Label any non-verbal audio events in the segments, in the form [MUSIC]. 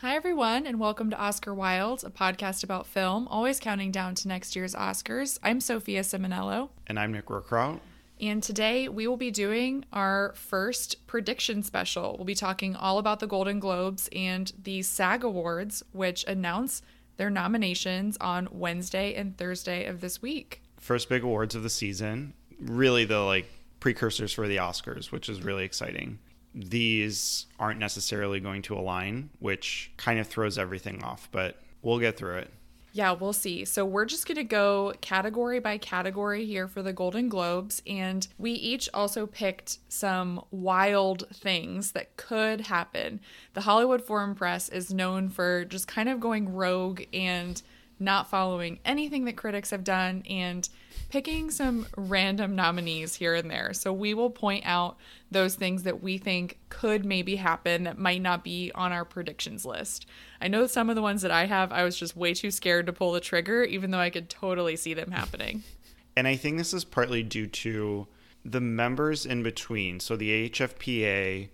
Hi, everyone, and welcome to Oscar Wild, a podcast about film, always counting down to next year's Oscars. I'm Sophia Simonello. And I'm Nick Rookraut. And today we will be doing our first prediction special. We'll be talking all about the Golden Globes and the SAG Awards, which announce their nominations on Wednesday and Thursday of this week. First big awards of the season. Really the like precursors for the Oscars, which is really exciting. These aren't necessarily going to align, which kind of throws everything off, but we'll get through it. Yeah, we'll see. So we're just going to go category by category here for the Golden Globes. And we each also picked some wild things that could happen. The Hollywood Foreign Press is known for just kind of going rogue and not following anything that critics have done and picking some random nominees here and there. So we will point out those things that we think could maybe happen that might not be on our predictions list. I know some of the ones that I have, I was just way too scared to pull the trigger, even though I could totally see them happening. [LAUGHS] And I think this is partly due to the members in between. So the HFPA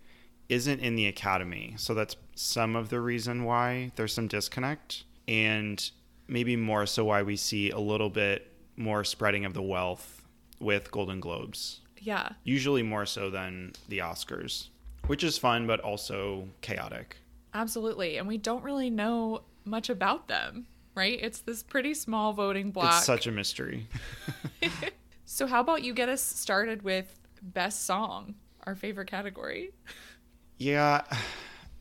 isn't in the academy. So that's some of the reason why there's some disconnect. And maybe more so why we see a little bit more spreading of the wealth with Golden Globes. Yeah. Usually more so than the Oscars, which is fun, but also chaotic. Absolutely. And we don't really know much about them, right? It's this pretty small voting block. It's such a mystery. [LAUGHS] [LAUGHS] so, how about you get us started with Best Song, our favorite category? Yeah. [SIGHS]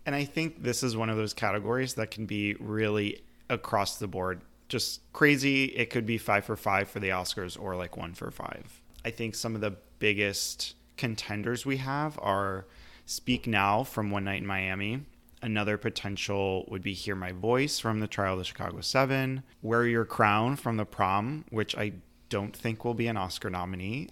And I think this is one of those categories that can be really across the board just crazy. It could be five for five for the Oscars or like one for five. I think some of the biggest contenders we have are Speak Now from One Night in Miami. Another potential would be Hear My Voice from the Trial of the Chicago Seven. Wear Your Crown from The Prom, which I don't think will be an Oscar nominee.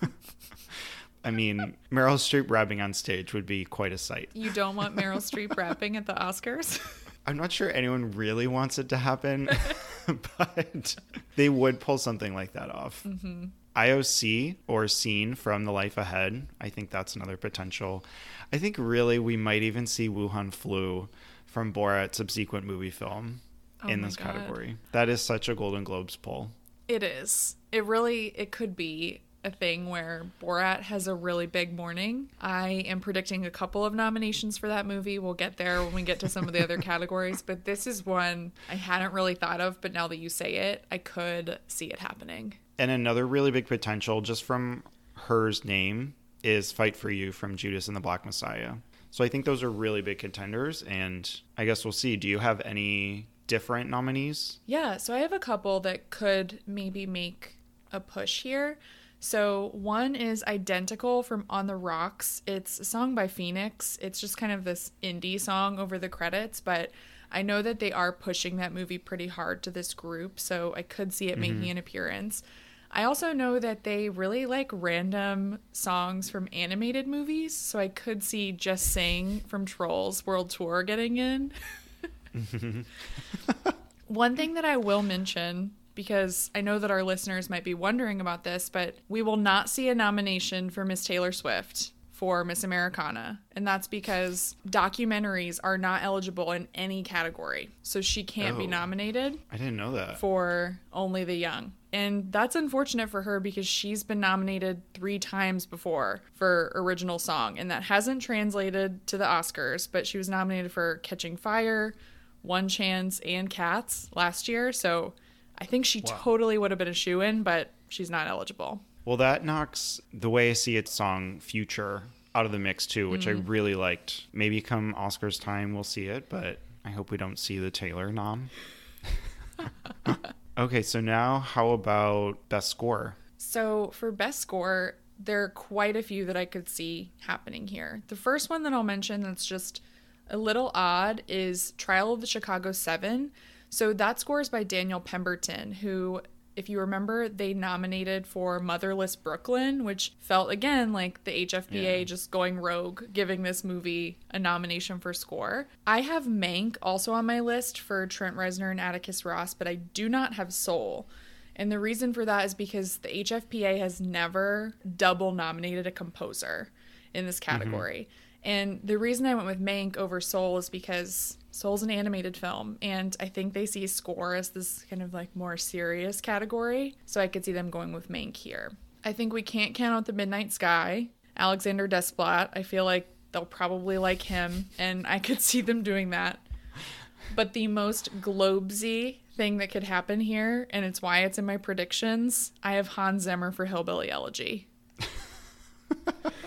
[LAUGHS] I mean, Meryl Streep rapping on stage would be quite a sight. You don't want Meryl Streep rapping at the Oscars? [LAUGHS] I'm not sure anyone really wants it to happen, [LAUGHS] [LAUGHS] but they would pull something like that off. Mm-hmm. Io Sì or Seen from The Life Ahead. I think that's another potential. I think really we might even see Wuhan Flu from Borat's subsequent movie film oh in this God. category. That is such a Golden Globes pull. It is. It really it could be a thing where Borat has a really big morning. I am predicting a couple of nominations for that movie. We'll get there when we get to some of the other [LAUGHS] categories, but this is one I hadn't really thought of, but now that you say it, I could see it happening. And another really big potential just from H.E.R.'s name is Fight for You from Judas and the Black Messiah. So I think those are really big contenders and I guess we'll see. Do you have any different nominees? Yeah, so I have a couple that could maybe make a push here. So one is Identical from On the Rocks. It's a song by Phoenix. It's just kind of this indie song over the credits, but I know that they are pushing that movie pretty hard to this group, so I could see it mm-hmm. making an appearance. I also know that they really like random songs from animated movies, so I could see Just Sing from Trolls World Tour getting in. [LAUGHS] [LAUGHS] One thing that I will mention because I know that our listeners might be wondering about this, but we will not see a nomination for Miss Taylor Swift for Miss Americana. And that's because documentaries are not eligible in any category. So she can't oh, be nominated. I didn't know that. For Only the Young. And that's unfortunate for her because she's been nominated three times before for original song. And that hasn't translated to the Oscars, but she was nominated for Catching Fire, One Chance, and Cats last year. So I think she wow. totally would have been a shoe in, but she's not eligible. Well, that knocks the way I see it song Future out of the mix too, which mm. I really liked. Maybe come Oscars time we'll see it, but I hope we don't see the Taylor nom. [LAUGHS] [LAUGHS] okay, so now how about best score? So for best score, there are quite a few that I could see happening here. The first one that I'll mention that's just a little odd is Trial of the Chicago 7 so that score is by Daniel Pemberton, who, if you remember, they nominated for Motherless Brooklyn, which felt again like the HFPA yeah. just going rogue, giving this movie a nomination for score. I have Mank also on my list for Trent Reznor and Atticus Ross, but I do not have Soul. And the reason for that is because the HFPA has never double nominated a composer in this mm-hmm. category. Mm-hmm. And the reason I went with Mank over Soul is because Soul's an animated film, and I think they see score as this kind of like more serious category. So I could see them going with Mank here. I think we can't count out the Midnight Sky. Alexander Desplat, I feel like they'll probably like him, and I could [LAUGHS] see them doing that. But the most globesy thing that could happen here, and it's why it's in my predictions, I have Hans Zimmer for Hillbilly Elegy. [LAUGHS]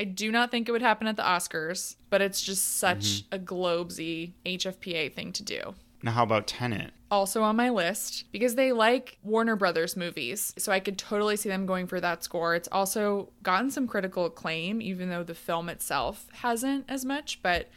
I do not think it would happen at the Oscars, but it's just such mm-hmm. a globesy HFPA thing to do. Now, how about Tenet? Also on my list because they like Warner Brothers movies. So I could totally see them going for that score. It's also gotten some critical acclaim, even though the film itself hasn't as much. But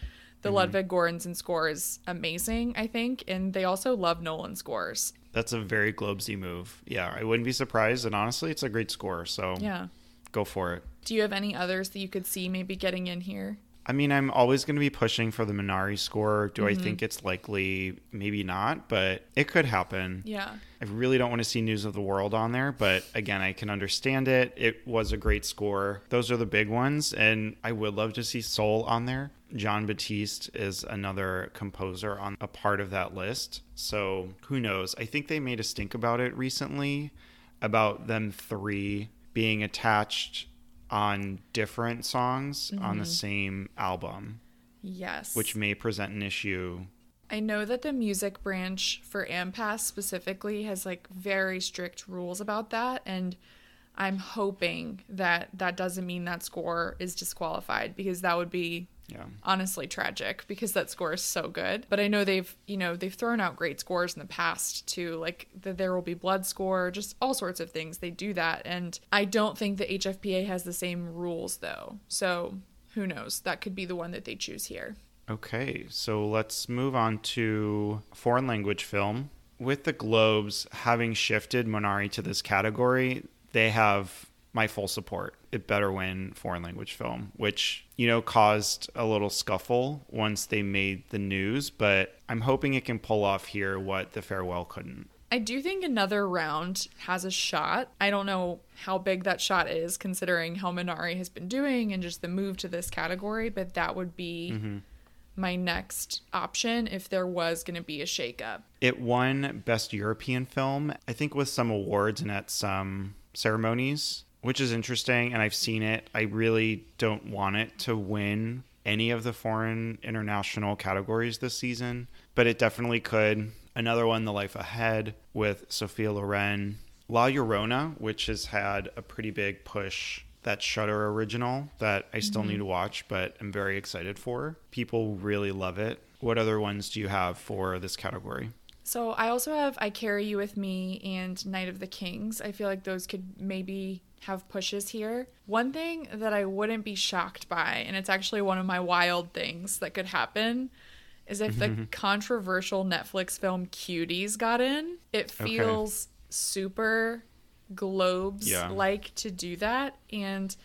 the mm-hmm. Ludwig Göransson score is amazing, I think. And they also love Nolan scores. That's a very globesy move. Yeah, I wouldn't be surprised. And honestly, it's a great score. So Yeah. go for it. Do you have any others that you could see maybe getting in here? I mean, I'm always going to be pushing for the Minari score. Do I think mm-hmm. it's likely? Maybe not, but it could happen. Yeah. I really don't want to see News of the World on there, but again, I can understand it. It was a great score. Those are the big ones, and I would love to see Soul on there. Jon Batiste is another composer on a part of that list. So who knows? I think they made a stink about it recently about them three being attached on different songs on the mm-hmm. same album, Yes. which may present an issue. I know that the music branch for AMPAS specifically has like very strict rules about that and I'm hoping that that doesn't mean that score is disqualified because that would be Yeah. honestly tragic because that score is so good. But I know they've, you know, they've thrown out great scores in the past too, like the There Will Be Blood score, just all sorts of things. They do that. And I don't think the HFPA has the same rules though. So who knows? That could be the one that they choose here. Okay, so let's move on to foreign language film. With the Globes having shifted Minari to this category, they have my full support. It better win foreign language film, which, you know, caused a little scuffle once they made the news, but I'm hoping it can pull off here what The Farewell couldn't. I do think another round has a shot. I don't know how big that shot is considering how Minari has been doing and just the move to this category, but that would be mm-hmm. my next option if there was going to be a shakeup. It won Best European Film, I think, with some awards and at some ceremonies, which is interesting. And I've seen it. I really don't want it to win any of the foreign international categories this season, but it definitely could. Another one, The Life Ahead, with Sophia Loren. La Llorona, which has had a pretty big push that Shudder original that I still mm-hmm. need to watch, but I'm very excited for. People really love it. What other ones do you have for this category? So I also have I Carry You With Me and Night of the Kings. I feel like those could maybe have pushes here. One thing that I wouldn't be shocked by, and it's actually one of my wild things that could happen, is if the [LAUGHS] controversial Netflix film Cuties got in. It Okay. feels super globes Yeah. like to do that and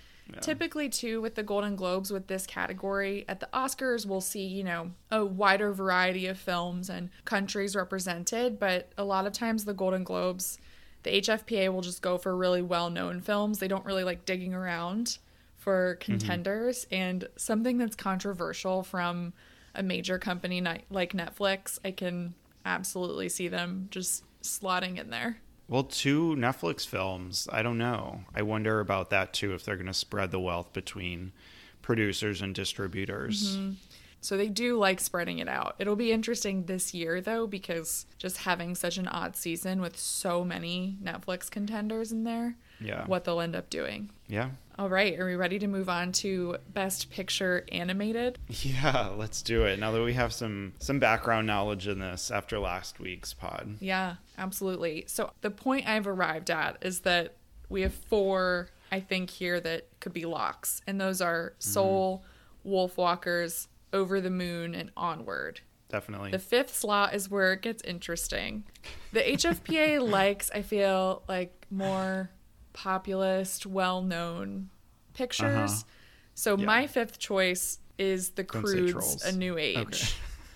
typically too with the golden globes with this category at the oscars we'll see you know a wider variety of films and countries represented but a lot of times the golden globes the hfpa will just go for really well-known films they don't really like digging around for mm-hmm. contenders and something that's controversial from a major company like netflix i can absolutely see them just slotting in there Well, two Netflix films. I don't know. I wonder about that too, if they're going to spread the wealth between producers and distributors. Mm-hmm. So they do like spreading it out. It'll be interesting this year though because just having such an odd season with so many Netflix contenders in there, Yeah. what they'll end up doing. Yeah. All right, are we ready to move on to best picture animated? Yeah, let's do it. Now that we have some some background knowledge in this after last week's pod. Yeah, absolutely. So the point I've arrived at is that we have four I think here that could be locks and those are mm-hmm. Soul, Wolfwalkers, Over the Moon and Onward. Definitely. The fifth slot is where it gets interesting. The HFPA [LAUGHS] likes, I feel, like more populist, well known pictures. Uh-huh. So Yeah. my fifth choice is The Don't say Croods, Trolls. A New Age.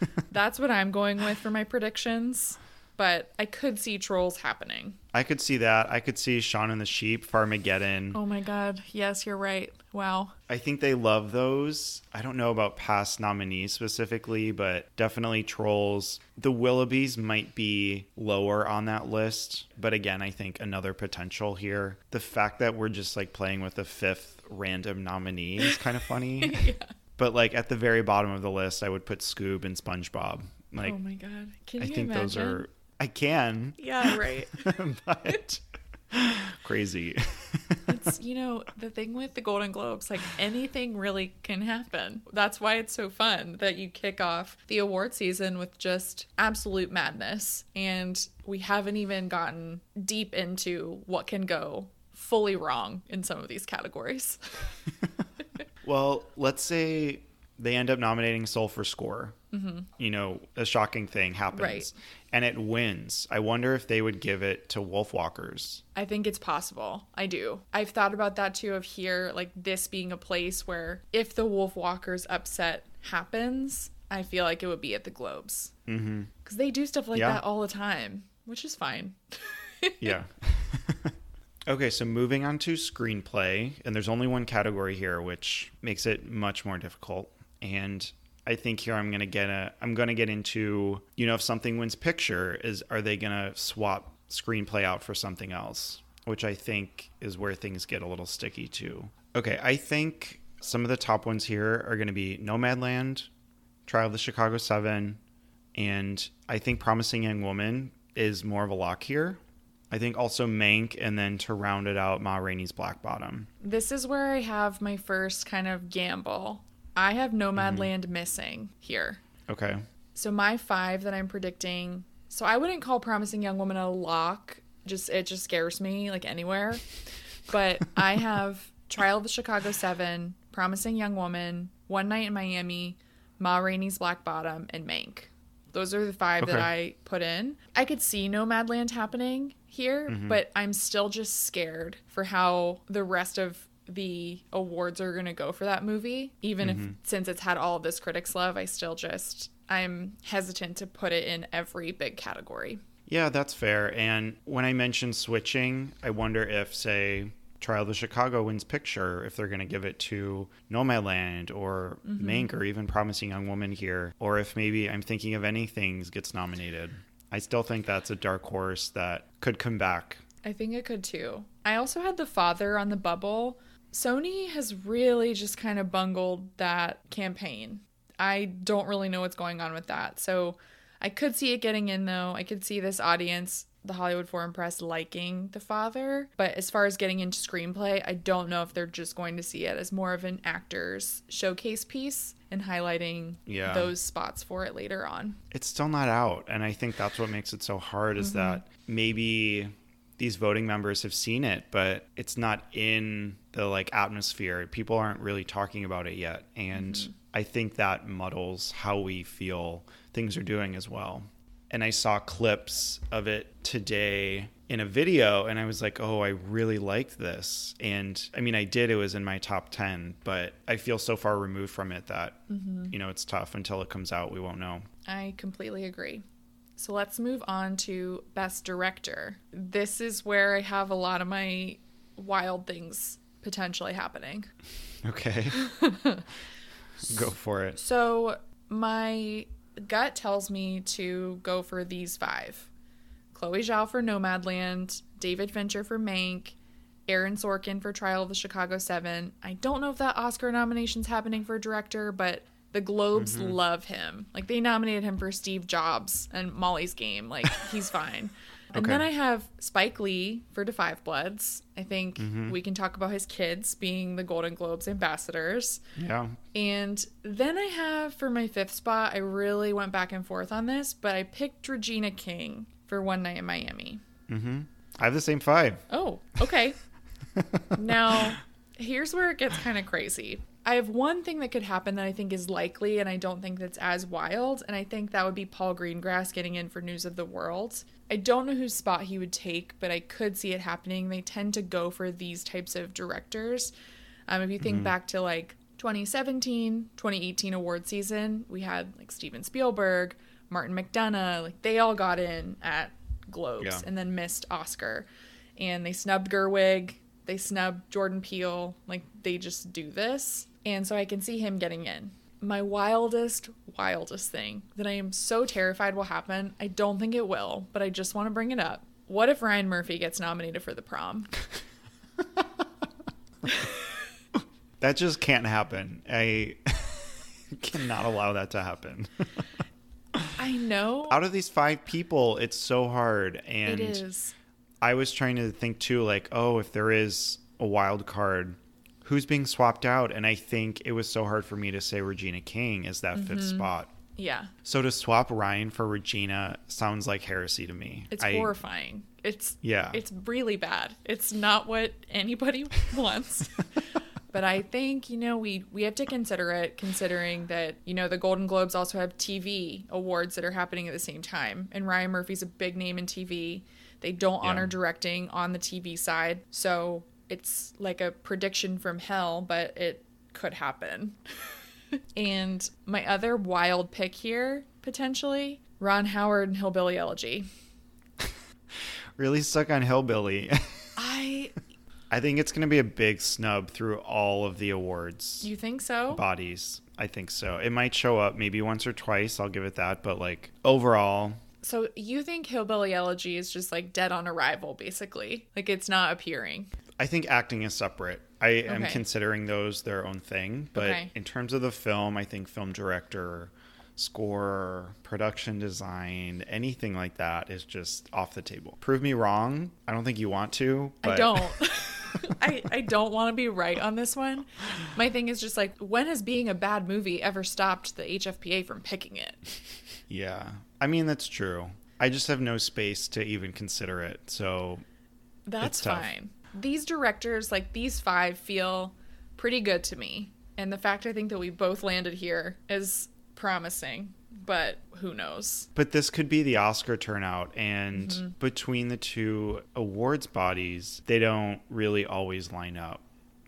Okay. [LAUGHS] That's what I'm going with for my predictions. But I could see trolls happening. I could see that. I could see Shaun and the Sheep, Farmageddon. Oh my god. Yes, you're right. Wow. I think they love those. I don't know about past nominees specifically, but definitely Trolls. The Willoughbys might be lower on that list, but again, I think another potential here. The fact that we're just like playing with a fifth random nominee is kind of [LAUGHS] funny. yeah. But like at the very bottom of the list, I would put Scoob and SpongeBob. Like oh my god. Can I you think imagine? those are I can, Yeah, right. [LAUGHS] but crazy. it's you know the thing with the golden globes like anything really can happen that's why it's so fun that you kick off the award season with just absolute madness and we haven't even gotten deep into what can go fully wrong in some of these categories [LAUGHS] Well, let's say they end up nominating Soul for score. Mm-hmm. You know, a shocking thing happens, Right. and it wins. I wonder if they would give it to Wolfwalkers. i think it's possible i do i've thought about that too of here like this being a place where if the wolf walkers upset happens i feel like it would be at the globes Mm-hmm. because they do stuff like Yeah. that all the time which is fine [LAUGHS] Yeah. [LAUGHS] okay, so moving on to screenplay, and there's only one category here, which makes it much more difficult. And I think here I'm gonna get a I'm gonna get into you know if something wins picture is are they gonna swap screenplay out for something else, which I think is where things get a little sticky too. Okay, I think some of the top ones here are gonna be Nomadland, Trial of the Chicago Seven, and I think Promising Young Woman is more of a lock here. I think also Mank, and then to round it out, Ma Rainey's Black Bottom. This is where I have my first kind of gamble. I have Nomadland Mm-hmm. missing here. Okay. So my five that I'm predicting. So I wouldn't call Promising Young Woman a lock. Just it just scares me like anywhere. But [LAUGHS] I have Trial of the Chicago Seven, Promising Young Woman, One Night in Miami, Ma Rainey's Black Bottom, and Mank. Those are the five that I put in. I could see Nomadland happening here, but I'm still just scared for how the rest of the awards are going to go for that movie. Even if, mm-hmm. since it's had all this critics love, I still just, I'm hesitant to put it in every big category. Yeah, that's fair. And when I mentioned switching, I wonder if, say, Trial of Chicago wins picture, if they're going to give it to Nomadland or mm-hmm. Mank or even Promising Young Woman here, or if maybe I'm thinking of anything gets nominated. I still think that's a dark horse that could come back. I think it could too. I also had The Father on the bubble. Sony has really just kind of bungled that campaign. I don't really know what's going on with that. So I could see it getting in though. I could see this audience, the Hollywood Foreign Press, liking The Father. But as far as getting into screenplay, I don't know if they're just going to see it as more of an actor's showcase piece and highlighting Yeah. those spots for it later on. it's still not out and i think that's what makes it so hard is mm-hmm. that maybe these voting members have seen it but it's not in the like atmosphere. People aren't really talking about it yet and mm-hmm. i think that muddles how we feel things are doing as well. And i saw clips of it today in a video and i was like oh i really liked this. And i mean i did it was in my top 10 but i feel so far removed from it that mm-hmm. you know it's tough. Until it comes out we won't know. I completely agree. So let's move on to Best Director. This is where I have a lot of my wild things potentially happening. [LAUGHS] Okay. [LAUGHS] Go for it. So my gut tells me to go for these five Chloe Zhao for Nomadland, David Fincher for Mank, Aaron Sorkin for Trial of the Chicago Seven. I don't know if that Oscar nomination's happening for director, but the Globes love him. Like they nominated him for Steve Jobs and Molly's Game. Like he's [LAUGHS] fine. okay. And then I have Spike Lee for The Five Bloods. I think we can talk about his kids being the Golden Globes ambassadors. Yeah. And then I have for my fifth spot, I really went back and forth on this, but I picked Regina King for One Night in Miami. Mm-hmm. I have the same five. Oh, okay. [LAUGHS] now, here's where it gets kind of crazy. I have one thing that could happen that I think is likely, and I don't think that's as wild, and I think that would be Paul Greengrass getting in for News of the World. I don't know whose spot he would take, but I could see it happening. They tend to go for these types of directors. Um, if you think back to like 2017, 2018 award season, we had like Steven Spielberg, Martin McDonagh, like they all got in at Globes Yeah. and then missed Oscar. And they snubbed Gerwig, they snubbed Jordan Peele, like they just do this. And so I can see him getting in. My wildest, wildest thing that I am so terrified will happen. I don't think it will, but I just want to bring it up. What if Ryan Murphy gets nominated for the prom? [LAUGHS] That just can't happen. I [LAUGHS] cannot allow that to happen. I know [LAUGHS] Out of these five people, it's so hard. And it is. I was trying to think too, like, oh, if there is a wild card, who's being swapped out? And I think it was so hard for me to say Regina King is that fifth Mm-hmm. spot. Yeah. So to swap Ryan for Regina sounds like heresy to me. It's I- horrifying. It's Yeah. It's really bad. It's not what anybody [LAUGHS] wants. but I think, you know, we we have to consider it considering that, you know, the Golden Globes also have TV awards that are happening at the same time. And Ryan Murphy's a big name in TV. They don't Yeah. honor directing on the TV side. So it's like a prediction from hell, but it could happen. and my other wild pick here, potentially, Ron Howard and Hillbilly Elegy. [LAUGHS] really stuck on Hillbilly. I [LAUGHS] I think it's going to be a big snub through all of the awards you think so? bodies. I think so. It might show up maybe once or twice. I'll give it that. But like overall, So you think Hillbilly Elegy is just like dead on arrival, basically? Like it's not appearing. I think acting is separate. I am considering those their own thing. But Okay. in terms of the film, I think film director, score, production design, anything like that is just off the table. Prove me wrong. I don't think you want to. But I don't. [LAUGHS] [LAUGHS] I, I don't want to be right on this one. My thing is just like, when has being a bad movie ever stopped the HFPA from picking it? Yeah. I mean, that's true. I just have no space to even consider it. So That's fine. These directors, like these five, feel pretty good to me. And the fact I think that we both landed here is promising, but who knows? But this could be the Oscar turnout, and Mm-hmm. between the two awards bodies, they don't really always line up.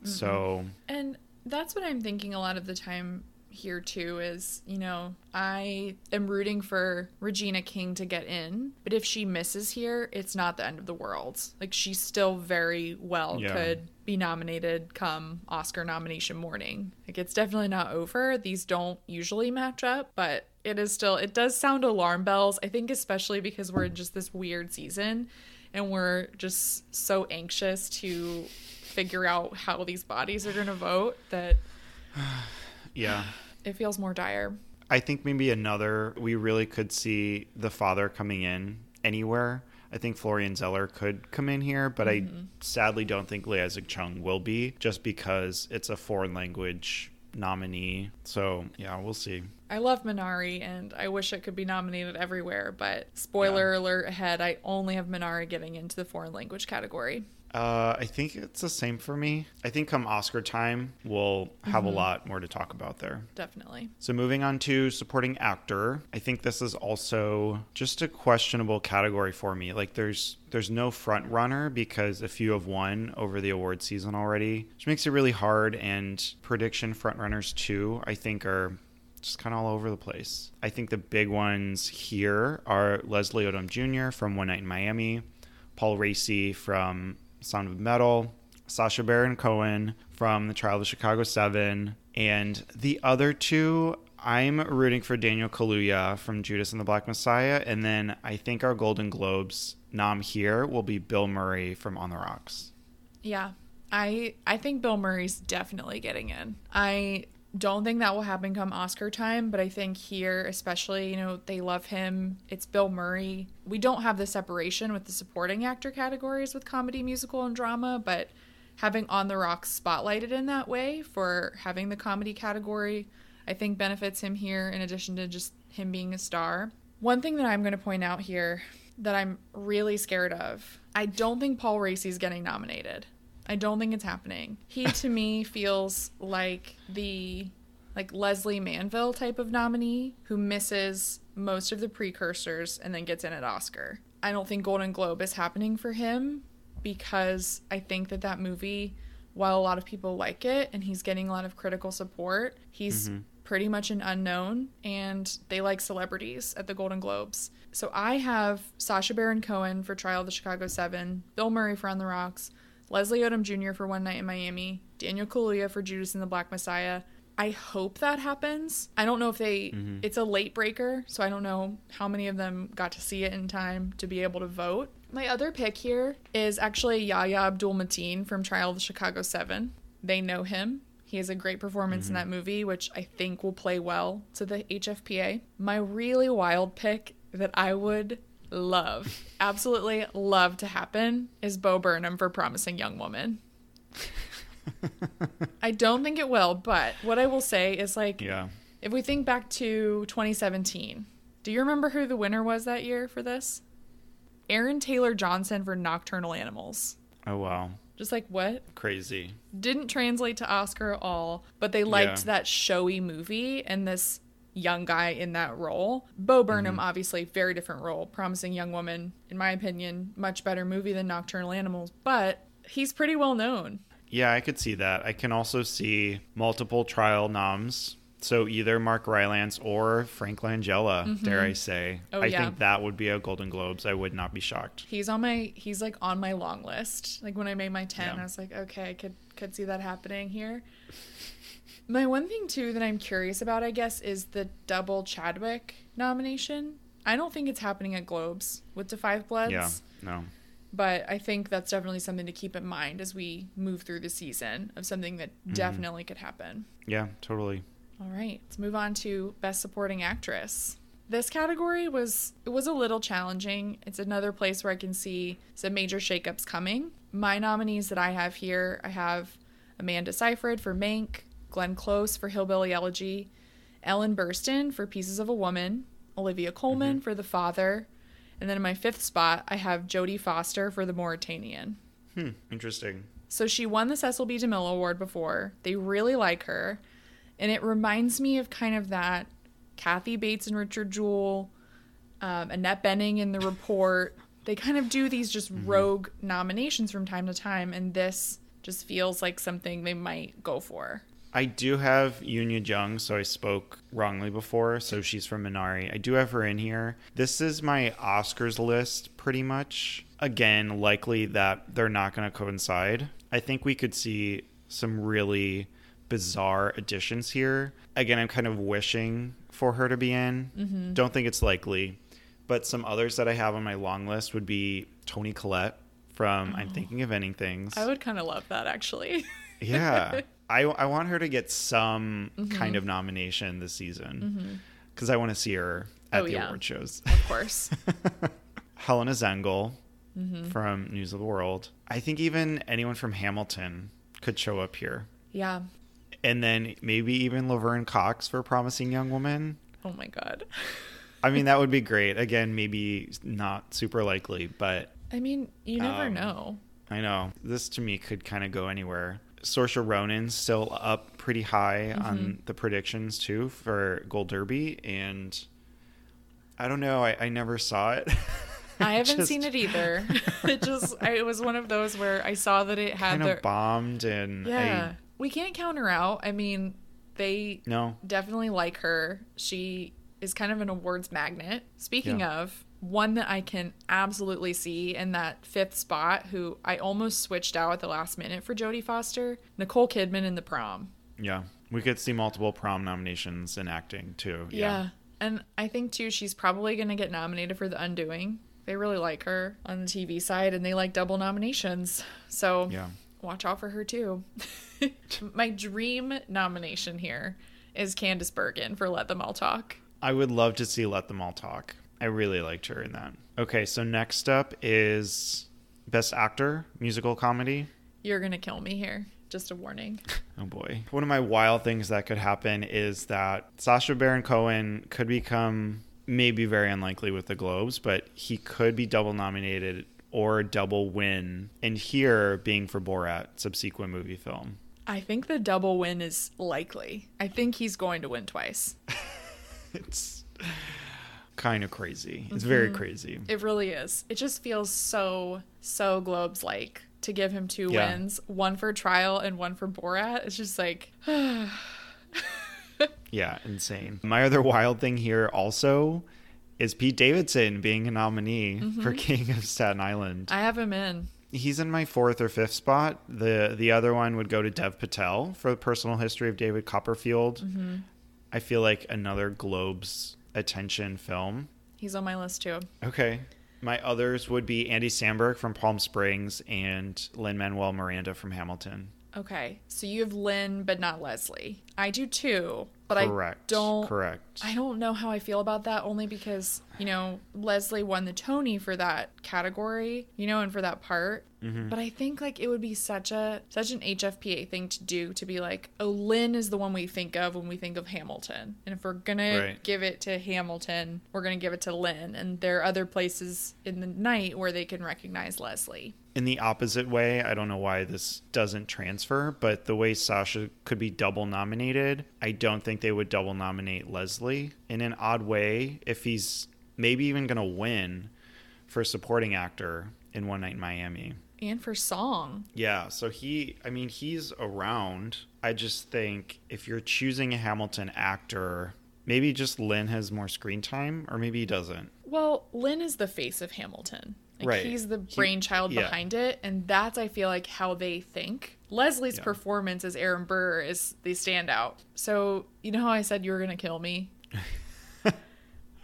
So, And that's what I'm thinking a lot of the time here too is, you know, I am rooting for Regina King to get in, but if she misses here, it's not the end of the world. Like she still very well Yeah. could be nominated come Oscar nomination morning. Like it's definitely not over. These don't usually match up, but it is still it does sound alarm bells. I think especially because we're in just this weird season and we're just so anxious to figure out how these bodies are going to vote that [SIGHS] yeah. It feels more dire. I think maybe another, we really could see the father coming in anywhere. I think Florian Zeller could come in here, but I mm-hmm. sadly don't think Lee Chung will be just because it's a foreign language nominee. So, yeah, we'll see. I love Minari and I wish it could be nominated everywhere, but spoiler alert ahead, I only have Minari getting into the foreign language category. Uh, I think it's the same for me. I think come Oscar time, we'll have a lot more to talk about there. Definitely. So moving on to supporting actor, I think this is also just a questionable category for me. Like there's there's no front runner because a few have won over the award season already, which makes it really hard. And prediction front runners too, I think are just kind of all over the place. I think the big ones here are Leslie Odom Jr. from One Night in Miami, Paul Raci from Sound of Metal, Sacha Baron Cohen from The Trial of the Chicago Seven, and the other two, I'm rooting for Daniel Kaluuya from Judas and the Black Messiah, and then I think our Golden Globes nom here will be Bill Murray from On the Rocks. Yeah. I I think Bill Murray's definitely getting in. I don't think that will happen come Oscar time, but I think here, especially, you know, they love him. It's Bill Murray. We don't have the separation with the supporting actor categories with comedy, musical, and drama, but having On the Rocks spotlighted in that way for having the comedy category, I think benefits him here in addition to just him being a star. One thing that I'm going to point out here that I'm really scared of I don't think Paul Raci's getting nominated. I don't think it's happening. He [LAUGHS] to me feels like the like Lesley Manville type of nominee who misses most of the precursors and then gets in at Oscar. I don't think Golden Globe is happening for him because I think that that movie while a lot of people like it and he's getting a lot of critical support, he's Mm-hmm. pretty much an unknown and they like celebrities at the Golden Globes. So I have Sacha Baron Cohen for Trial of the Chicago 7, Bill Murray for On the Rocks, Leslie Odom Jr. for One Night in Miami, Daniel Kaluuya for Judas and the Black Messiah. I hope that happens. I don't know if they Mm-hmm. it's a late breaker, so I don't know how many of them got to see it in time to be able to vote. My other pick here is actually Yahya Abdul Mateen from Trial of the Chicago 7. They know him. He has a great performance in that movie, which I think will play well to the HFPA. My really wild pick that I would love, absolutely love to happen is Bo Burnham for Promising Young Woman. I don't think it will, but what I will say is like Yeah. if we think back to 2017, do you remember who the winner was that year for this? Aaron Taylor Johnson for Nocturnal Animals. Oh wow. Just like what? Crazy. Didn't translate to Oscar at all, but they liked Yeah. that showy movie and this young guy in that role. Bo Burnham, mm-hmm. obviously, very different role. Promising Young Woman, in my opinion, much better movie than Nocturnal Animals, but he's pretty well known. Yeah, I could see that. I can also see multiple trial noms. So either Mark Rylance or Frank Langella, mm-hmm. dare I say. Oh, I yeah. think that would be a Golden Globes. I would not be shocked. He's on my he's like on my long list. Like when I made my 10, Yeah. I was like, okay, I could could see that happening here. My one thing too that I'm curious about, I guess, is the double Chadwick nomination. I don't think it's happening at Globes with the Five Bloods. Yeah, no. But I think that's definitely something to keep in mind as we move through the season of something that Mm-hmm. definitely could happen. Yeah, totally. All right, let's move on to best supporting actress. This category was it was a little challenging. It's another place where I can see some major shakeups coming. My nominees that I have here, I have Amanda Seyfried for Mank, Glenn Close for Hillbilly Elegy, Ellen Burstyn for Pieces of a Woman, Olivia Colman for The Father, and then in my fifth spot, I have Jodie Foster for The Mauritanian. Hmm, interesting. So she won the Cecil B. DeMille Award before. They really like her. And it reminds me of kind of that Kathy Bates and Richard Jewell, um, Annette Bening in The Report. They kind of do these just rogue nominations from time to time. And this just feels like something they might go for. I do have Youn Yuh-jung, so I spoke wrongly before. So she's from Minari. I do have her in here. This is my Oscars list, pretty much. Again, likely that they're not going to coincide. I think we could see some really bizarre additions here. Again, I'm kind of wishing for her to be in. Mm-hmm. Don't think it's likely. But some others that I have on my long list would be Toni Collette from I'm oh. Thinking of Ending Things. I would kind of love that actually. Yeah. [LAUGHS] I, I want her to get some mm-hmm. kind of nomination this season mm-hmm. because I want to see her at Oh, the yeah. award shows. of course. [LAUGHS] Helena Zengel mm-hmm. from News of the World. I think even anyone from Hamilton could show up here. Yeah. And then maybe even Laverne Cox for Promising Young Woman. Oh my God. I mean, that would be [LAUGHS] great. Again, maybe not super likely, but I mean, you never Um, know. I know. This to me could kind of go anywhere. Saoirse Ronan's still up pretty high mm-hmm. on the predictions too for Gold Derby, and I don't know. I, I never saw it. I [LAUGHS] haven't Just seen it either. [LAUGHS] it just I, it was one of those where I saw that it had Kind their bombed, and yeah. we can't count her out. I mean, they no. definitely like her. She is kind of an awards magnet. Speaking Yeah. of one that I can absolutely see in that fifth spot, who I almost switched out at the last minute for Jodie Foster, Nicole Kidman in the prom. Yeah, we could see multiple prom nominations in acting too. Yeah. And I think too she's probably going to get nominated for The Undoing. They really like her on the TV side and they like double nominations. So Yeah. watch out for her too. [LAUGHS] My dream nomination here is Candice Bergen for Let Them All Talk. I would love to see Let Them All Talk. I really liked her in that. Okay, so next up is Best Actor, Musical Comedy. You're going to kill me here. Just a warning. [LAUGHS] Oh boy. One of my wild things that could happen is that Sacha Baron Cohen could become maybe very unlikely with the Globes, but he could be double nominated or double win. And here being for Borat, subsequent movie film. I think the double win is likely. I think he's going to win twice. [LAUGHS] It's kind of crazy. It's very mm-hmm. crazy. It really is. It just feels so, so Globes like to give him two Yeah. wins, one for trial and one for Borat. It's just like [SIGHS] Yeah, insane. My other wild thing here also is Pete Davidson being a nominee mm-hmm. for King of Staten Island. I have him in. He's in my fourth or fifth spot. The the other one would go to Dev Patel for the personal history of David Copperfield. Mm-hmm. I feel like another Globes attention film. He's on my list too. Okay. My others would be Andy Samberg from Palm Springs and Lin Manuel Miranda from Hamilton. Okay, so you have Lin, but not Leslie. I do too, but Correct. I don't. Correct. I don't know how I feel about that only because, you know, Leslie won the Tony for that category, you know, and for that part. Mm-hmm. But I think like it would be such a such an HFPA thing to do to be like, oh, Lin is the one we think of when we think of Hamilton. And if we're gonna give it to Hamilton, we're gonna give it to Lin. And there are other places in the night where they can recognize Leslie. In the opposite way, I don't know why this doesn't transfer, but the way Sacha could be double nominated, I don't think they would double nominate Leslie in an odd way if he's maybe even going to win for supporting actor in One Night in Miami. And for song. Yeah, so he, I mean, he's around. I just think if you're choosing a Hamilton actor, maybe just Lin has more screen time, or maybe he doesn't. Well, Lin is the face of Hamilton. Like, Right. He's the He- brainchild yeah. behind it, and that's I feel like how they think. Leslie's Yeah. performance as Aaron Burr is the standout. So you know how I said you were gonna kill me. [LAUGHS]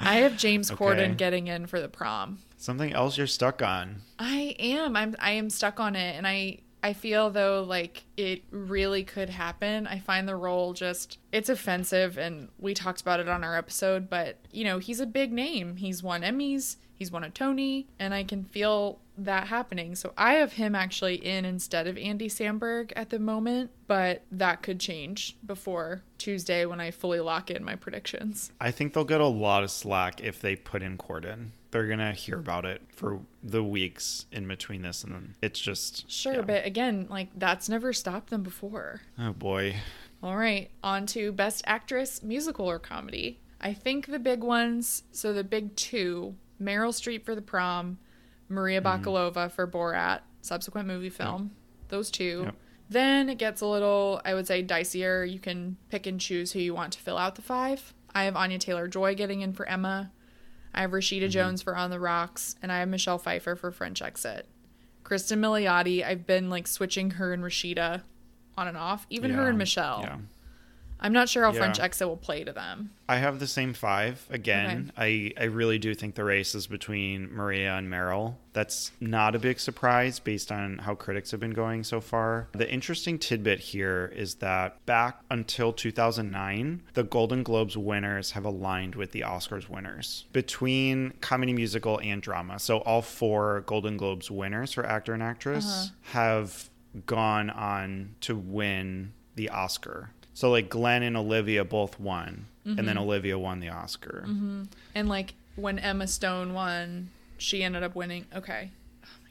I have James Okay. Corden getting in for the prom. Something else you're stuck on. I am. I'm. I am stuck on it, and I. I feel though like it really could happen. I find the role just it's offensive, and we talked about it on our episode. But you know, he's a big name. He's won Emmys. He's won a Tony, and I can feel that happening. So I have him actually in instead of Andy Samberg at the moment, but that could change before Tuesday when I fully lock in my predictions. I think they'll get a lot of slack if they put in Corden. They're gonna hear about it for the weeks in between this, and then it's just Sure, yeah. but again, like that's never stopped them before. oh boy, All right, on to Best Actress, Musical or Comedy. I think the big ones, so the big two Meryl Streep for The Prom, Maria Mm-hmm. Bakalova for Borat, subsequent movie film. Those two. Yep. Then it gets a little, I would say, dicier. You can pick and choose who you want to fill out the five. I have Anya Taylor Joy getting in for Emma. I have Rashida Mm-hmm. Jones for On the Rocks, and I have Michelle Pfeiffer for French Exit. Kristen Milioti, I've been like switching her and Rashida on and off, even her and Michelle. Yeah, I'm not sure how Yeah. French Exit will play to them. I have the same five again. I I really do think the race is between Maria and Meryl. That's not a big surprise based on how critics have been going so far. The interesting tidbit here is that back until 2009, the Golden Globes winners have aligned with the Oscars winners between comedy, musical, and drama. So all four Golden Globes winners for actor and actress uh-huh. have gone on to win the Oscar. So like Glenn and Olivia both won, and then mm-hmm. Olivia won the Oscar. Mm-hmm. And like when Emma Stone won, she ended up winning. Okay.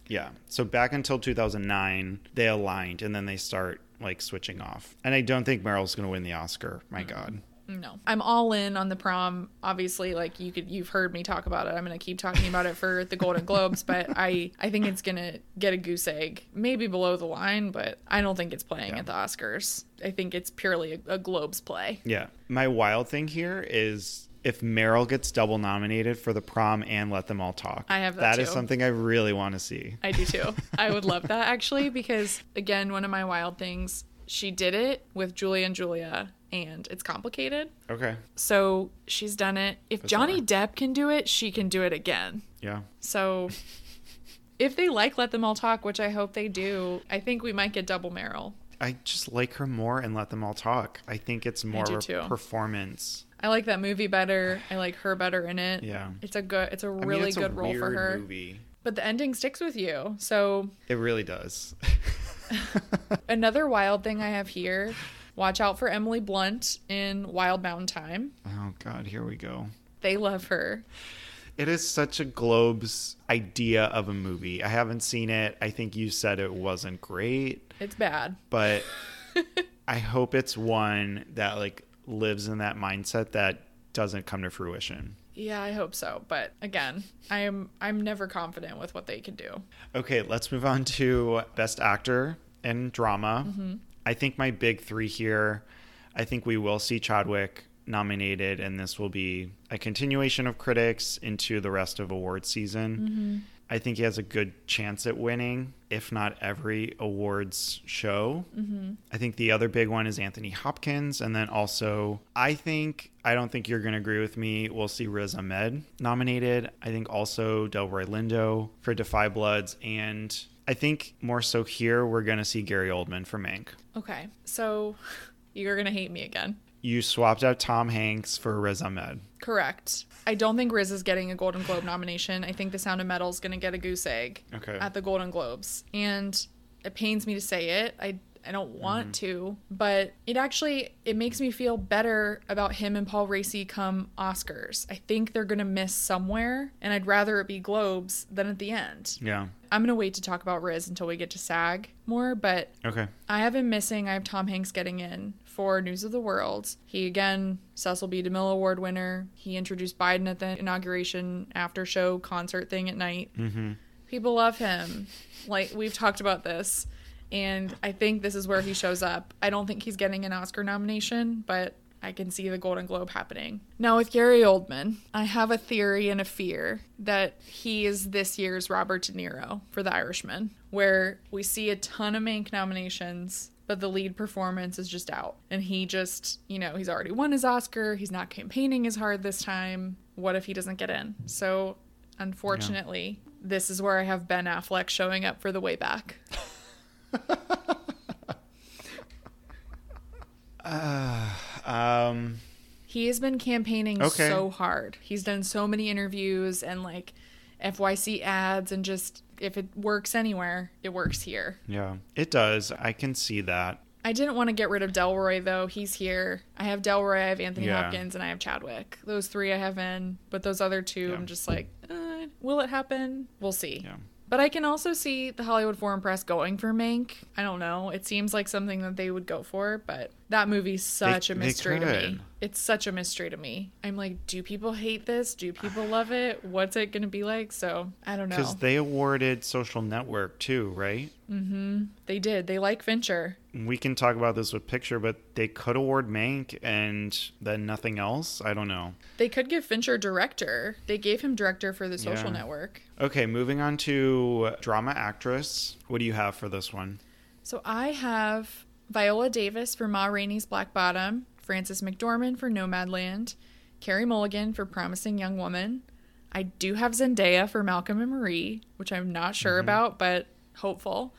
Yeah. So back until 2009, they aligned, and then they start like switching off. And I don't think Meryl's going to win the Oscar. My mm. God. No. I'm all in on the prom. Obviously, like you could you've heard me talk about it. I'm gonna keep talking about it for the Golden Globes, but [LAUGHS] I I think it's gonna get a goose egg. Maybe below the line, but I don't think it's playing Yeah. at the Oscars. I think it's purely a, a Globes play. Yeah. My wild thing here is if Meryl gets double nominated for the prom and Let Them All Talk. I have that That is something I really want to see. I do too. I would love [LAUGHS] that actually because again, one of my wild things, she did it with Julia and Julia and it's complicated. Okay. So she's done it. If Bizarre. Johnny Depp can do it, she can do it again. Yeah. So if they like Let Them All Talk, which I hope they do, I think we might get double Meryl. I just like her more and Let Them All Talk. I think it's more of a performance. I like that movie better. I like her better in it. Yeah. It's a good it's a I mean, really it's a good role for her. Movie. But the ending sticks with you. So It really does. [LAUGHS] another wild thing I have here, watch out for Emily Blunt in Wild Mountain Time. oh God, here we go. They love her. It is such a Globes idea of a movie. I haven't seen it. I think you said it wasn't great, It's bad. but [LAUGHS] I hope it's one that like lives in that mindset that doesn't come to fruition. Yeah, I hope so. But again, I am I'm never confident with what they can do. Okay, let's move on to Best Actor in Drama. Mm-hmm. I think my big three here, I think we will see Chadwick nominated, and this will be a continuation of critics into the rest of award season. Mm-hmm. I think he has a good chance at winning, if not every awards show. Mm-hmm. I think the other big one is Anthony Hopkins. And then also, I think, I don't think you're going to agree with me. We'll see Riz Ahmed nominated. I think also Delroy Lindo for Da 5 Bloods. And I think more so here, we're going to see Gary Oldman for Mank. Okay. So [LAUGHS] you're gonna hate me again. You swapped out Tom Hanks for Riz Ahmed. Correct. I don't think Riz is getting a Golden Globe nomination. I think The Sound of Metal is going to get a goose egg Okay. at the Golden Globes. And it pains me to say it. I I don't want to, but it actually it makes me feel better about him and Paul Raci come Oscars. I think they're going to miss somewhere, and I'd rather it be Globes than at the end. Yeah. I'm going to wait to talk about Riz until we get to SAG more, but Okay. I have him missing. I have Tom Hanks getting in for News of the World. He again, Cecil B. DeMille Award winner. He introduced Biden at the inauguration after show concert thing at night. Mm-hmm. People love him. Like we've talked about this, and I think this is where he shows up. I don't think he's getting an Oscar nomination, but I can see the Golden Globe happening. Now with Gary Oldman, I have a theory and a fear that he is this year's Robert De Niro for The Irishman, where we see a ton of Mank nominations, but the lead performance is just out. And he just, you know, he's already won his Oscar, he's not campaigning as hard this time. What if he doesn't get in? So, unfortunately, this is where I have Ben Affleck showing up for the way back. [LAUGHS] [LAUGHS] Um, He has been campaigning Okay. so hard. He's done so many interviews and like FYC ads and just if it works anywhere, it works here. yeah, it does. I can see that. I didn't want to get rid of Delroy though. He's here. I have Delroy, I have Anthony Yeah. Hopkins, and I have Chadwick. Those three I have in, but those other two, Yeah. I'm just like, uh, will it happen? We'll see. Yeah. But I can also see the Hollywood Foreign Press going for Mank. I don't know. It seems like something that they would go for, but that movie's such They- a mystery to me. It's such a mystery to me. I'm like, do people hate this? Do people love it? What's it going to be like? So I don't know. Because they awarded Social Network too, right? Mm hmm. They did. They like Fincher. We can talk about this with picture, but they could award Mank and then nothing else. I don't know. They could give Fincher director. They gave him director for the Social Yeah. Network. Okay, moving on to drama actress. What do you have for this one? So I have Viola Davis for Ma Rainey's Black Bottom, Frances McDormand for Nomadland, Carey Mulligan for Promising Young Woman. I do have Zendaya for Malcolm and Marie, which I'm not sure mm-hmm. about, but hopeful.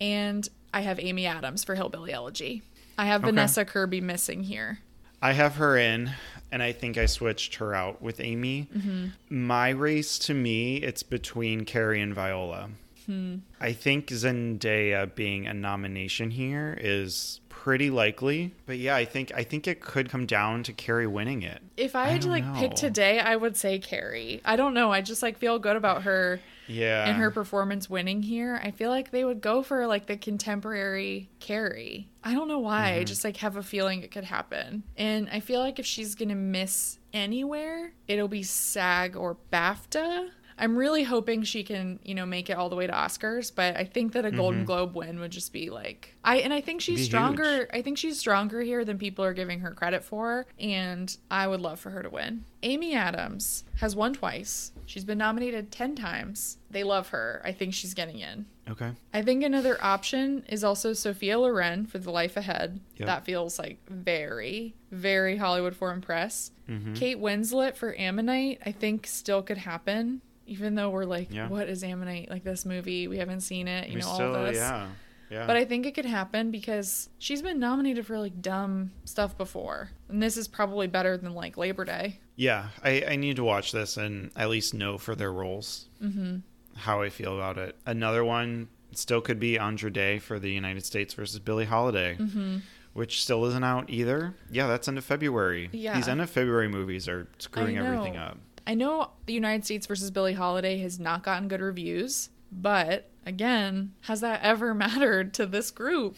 And I have Amy Adams for Hillbilly Elegy. I have Okay. Vanessa Kirby missing here. I have her in, and I think I switched her out with Amy. Mm-hmm. My race to me, it's between Carey and Viola. Hmm. I think Zendaya being a nomination here is pretty likely, but yeah, I think I think it could come down to Carey winning it. If I, I had to don't like pick today, I would say Carey. I don't know. I just like feel good about her. Yeah, and her performance winning here, I feel like they would go for like the contemporary Carey. I don't know why. Mm-hmm. I just like have a feeling it could happen. And I feel like if she's going to miss anywhere, it'll be SAG or BAFTA. I'm really hoping she can, you know, make it all the way to Oscars, but I think that a Golden Globe win would just be like I and I think she's Mm-hmm. Be stronger. huge. I think she's stronger here than people are giving her credit for, and I would love for her to win. Amy Adams has won twice. She's been nominated 10 times. They love her. I think she's getting in. okay. I think another option is also Sophia Loren for The Life Ahead. Yep. That feels like very, very Hollywood Foreign Press. Mm-hmm. Kate Winslet for Ammonite, I think still could happen. Even though we're like, Yeah. what is Ammonite? Like this movie, we haven't seen it. You We know, all still, this. yeah, yeah. But I think it could happen because she's been nominated for like dumb stuff before. And this is probably better than like Labor Day. yeah, I, I need to watch this and at least know for their roles Mm-hmm. how I feel about it. Another one still could be Andra Day for the United States versus Billie Holiday. Mm-hmm. which still isn't out either. Yeah, that's end of February. Yeah. These end of February movies are screwing everything up. I know the United States versus Billie Holiday has not gotten good reviews, but again, has that ever [LAUGHS] mattered to this group?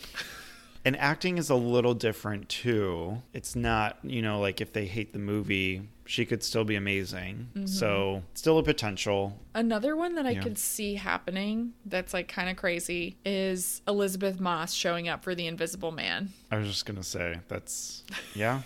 And acting is a little different too. It's not, you know, like if they hate the movie, she could still be amazing. Mm-hmm. So, still a potential. Another one that I Yeah. could see happening that's like kind of crazy is Elisabeth Moss showing up for The Invisible Man. I was just going to say that's yeah.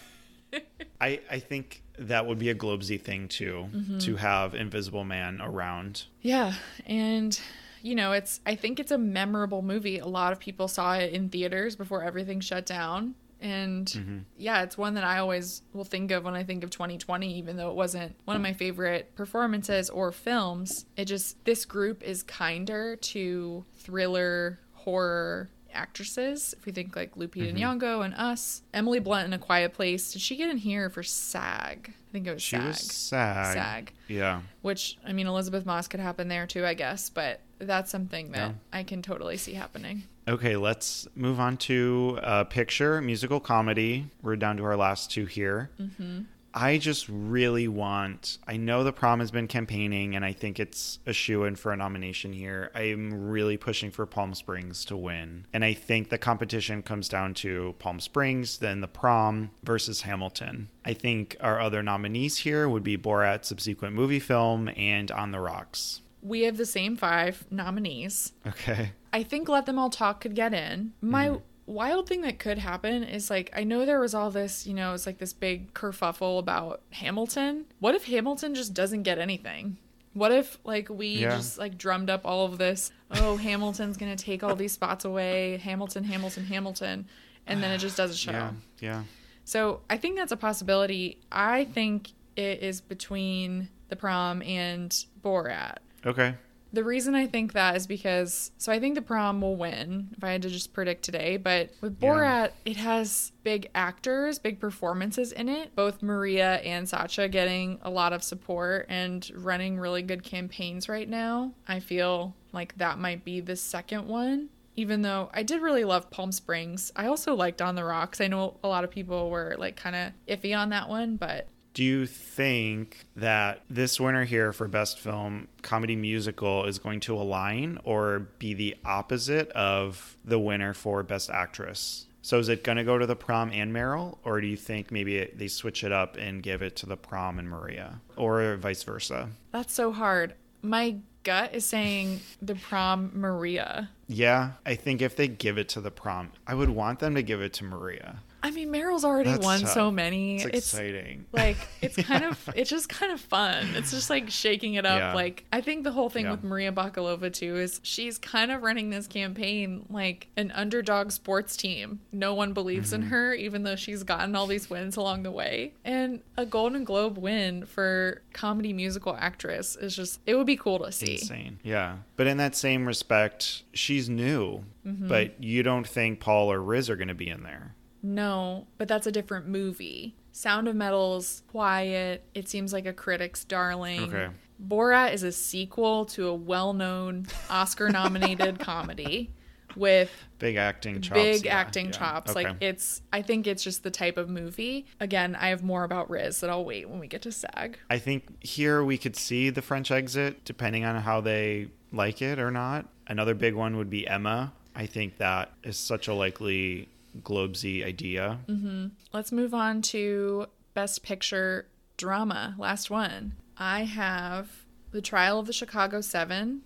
[LAUGHS] I I think that would be a Globesy thing too mm-hmm. to have Invisible Man around. Yeah, and you know, it's I think it's a memorable movie. A lot of people saw it in theaters before everything shut down. And mm-hmm. yeah, it's one that I always will think of when I think of 2020 even though it wasn't one of my favorite performances or films. It just this group is kinder to thriller, horror actresses. If we think like Lupita Nyong'o and us, Emily Blunt in A Quiet Place, did she get in here for SAG? I think it was She SAG. was SAG. SAG Yeah. which I mean Elisabeth Moss could happen there too, I guess, but that's something that Yeah. I can totally see happening. Okay, let's move on to uh, picture musical comedy. We're down to our last two here. Mm-hmm. I just really want. I know the prom has been campaigning, and I think it's a shoe in for a nomination here. I'm really pushing for Palm Springs to win, and I think the competition comes down to Palm Springs, then the prom versus Hamilton. I think our other nominees here would be Borat's subsequent movie film and On the Rocks. We have the same five nominees. Okay. I think Let Them All Talk could get in. My Mm-hmm. Wild thing that could happen is like I know there was all this, you know, it's like this big kerfuffle about Hamilton. What if Hamilton just doesn't get anything? What if like we Yeah. just like drummed up all of this, oh, Hamilton's going to take all these spots away, Hamilton, Hamilton, Hamilton, and then it just doesn't show. Yeah. Yeah. So I think that's a possibility. I think it is between the prom and Borat. Okay. The reason I think that is because so I think the prom will win if I had to just predict today, but with Yeah. Borat, it has big actors, big performances in it. Both Maria and Sacha getting a lot of support and running really good campaigns right now. I feel like that might be the second one. Even though I did really love Palm Springs, I also liked On the Rocks. I know a lot of people were like kind of iffy on that one, but Do you think that this winner here for Best Film Comedy Musical is going to align or be the opposite of the winner for Best Actress? So is it going to go to the prom and Meryl, or do you think maybe it, they switch it up and give it to the prom and Maria, or vice versa? that's so hard. My gut is saying the prom Maria. Yeah, I think if they give it to the prom, I would want them to give it to Maria. I mean, Meryl's already That's won tough. so many. It's It's, exciting. like it's [LAUGHS] kind of it's just kind of fun. It's just like shaking it up. Yeah. Like I think the whole thing Yeah. with Maria Bakalova too is she's kind of running this campaign like an underdog sports team. No one believes Mm-hmm. in her, even though she's gotten all these wins along the way. And a Golden Globe win for comedy musical actress is just it would be cool to see. Insane. Yeah. But in that same respect, she's new, Mm-hmm. but you don't think Paul or Riz are going to be in there. No, but that's a different movie. Sound of Metal's quiet. It seems like a critic's darling. Okay. Borat is a sequel to a well-known Oscar-nominated [LAUGHS] comedy with Big acting chops. big yeah, acting yeah. chops. Okay. Like it's I think it's just the type of movie. Again, I have more about Riz that I'll wait when we get to SAG. I think here we could see the French exit depending on how they like it or not. Another big one would be Emma. I think that is such a likely Globesy idea. Mm-hmm. Let's move on to Best Picture Drama. Last one. I have The Trial of the Chicago Seven,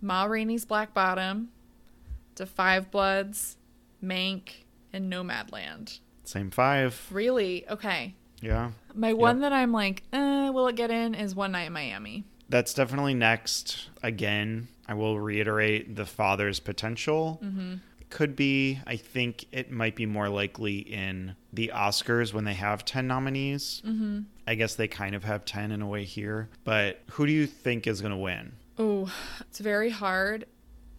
Ma Rainey's Black Bottom, Da 5 Bloods, Mank, and Nomadland. Same five. Really? Okay. Yeah. My one that I'm like, eh, will it get in is One Night in Miami. That's definitely next. Again, I will reiterate the father's potential. Could be, I think it might be more likely in the Oscars when they have 10 nominees. Mm-hmm. I guess they kind of have 10 in a way here. But who do you think is going to win? Oh, it's very hard.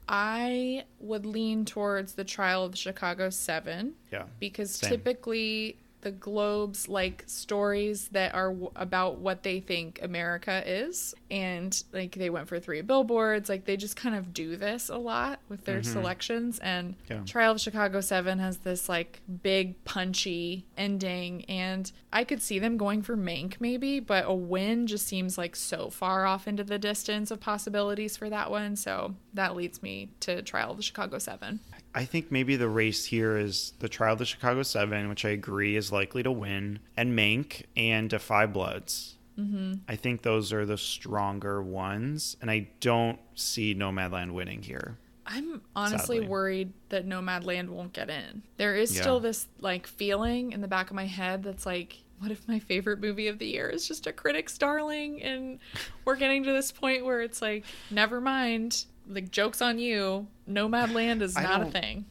I would lean towards the trial of the Chicago Seven Yeah. because Same. typically the Globes like stories that are w- about what they think America is. And like they went for three billboards. Like they just kind of do this a lot with their selections. And Mm-hmm. Yeah. Trial of Chicago 7 has this like big punchy ending. And I could see them going for Mank maybe, but a win just seems like so far off into the distance of possibilities for that one. So that leads me to Trial of the Chicago 7. I think maybe the race here is the Trial of the Chicago Seven, which I agree is likely to win, and Mank and Da 5 Bloods. Mm-hmm. I think those are the stronger ones, and I don't see Nomadland winning here. I'm honestly Sadly. worried that Nomadland won't get in. There is Yeah. still this like feeling in the back of my head that's like, what if my favorite movie of the year is just a critic's darling and we're getting to this point where it's like, never mind, like jokes on you. Nomadland is I not a thing.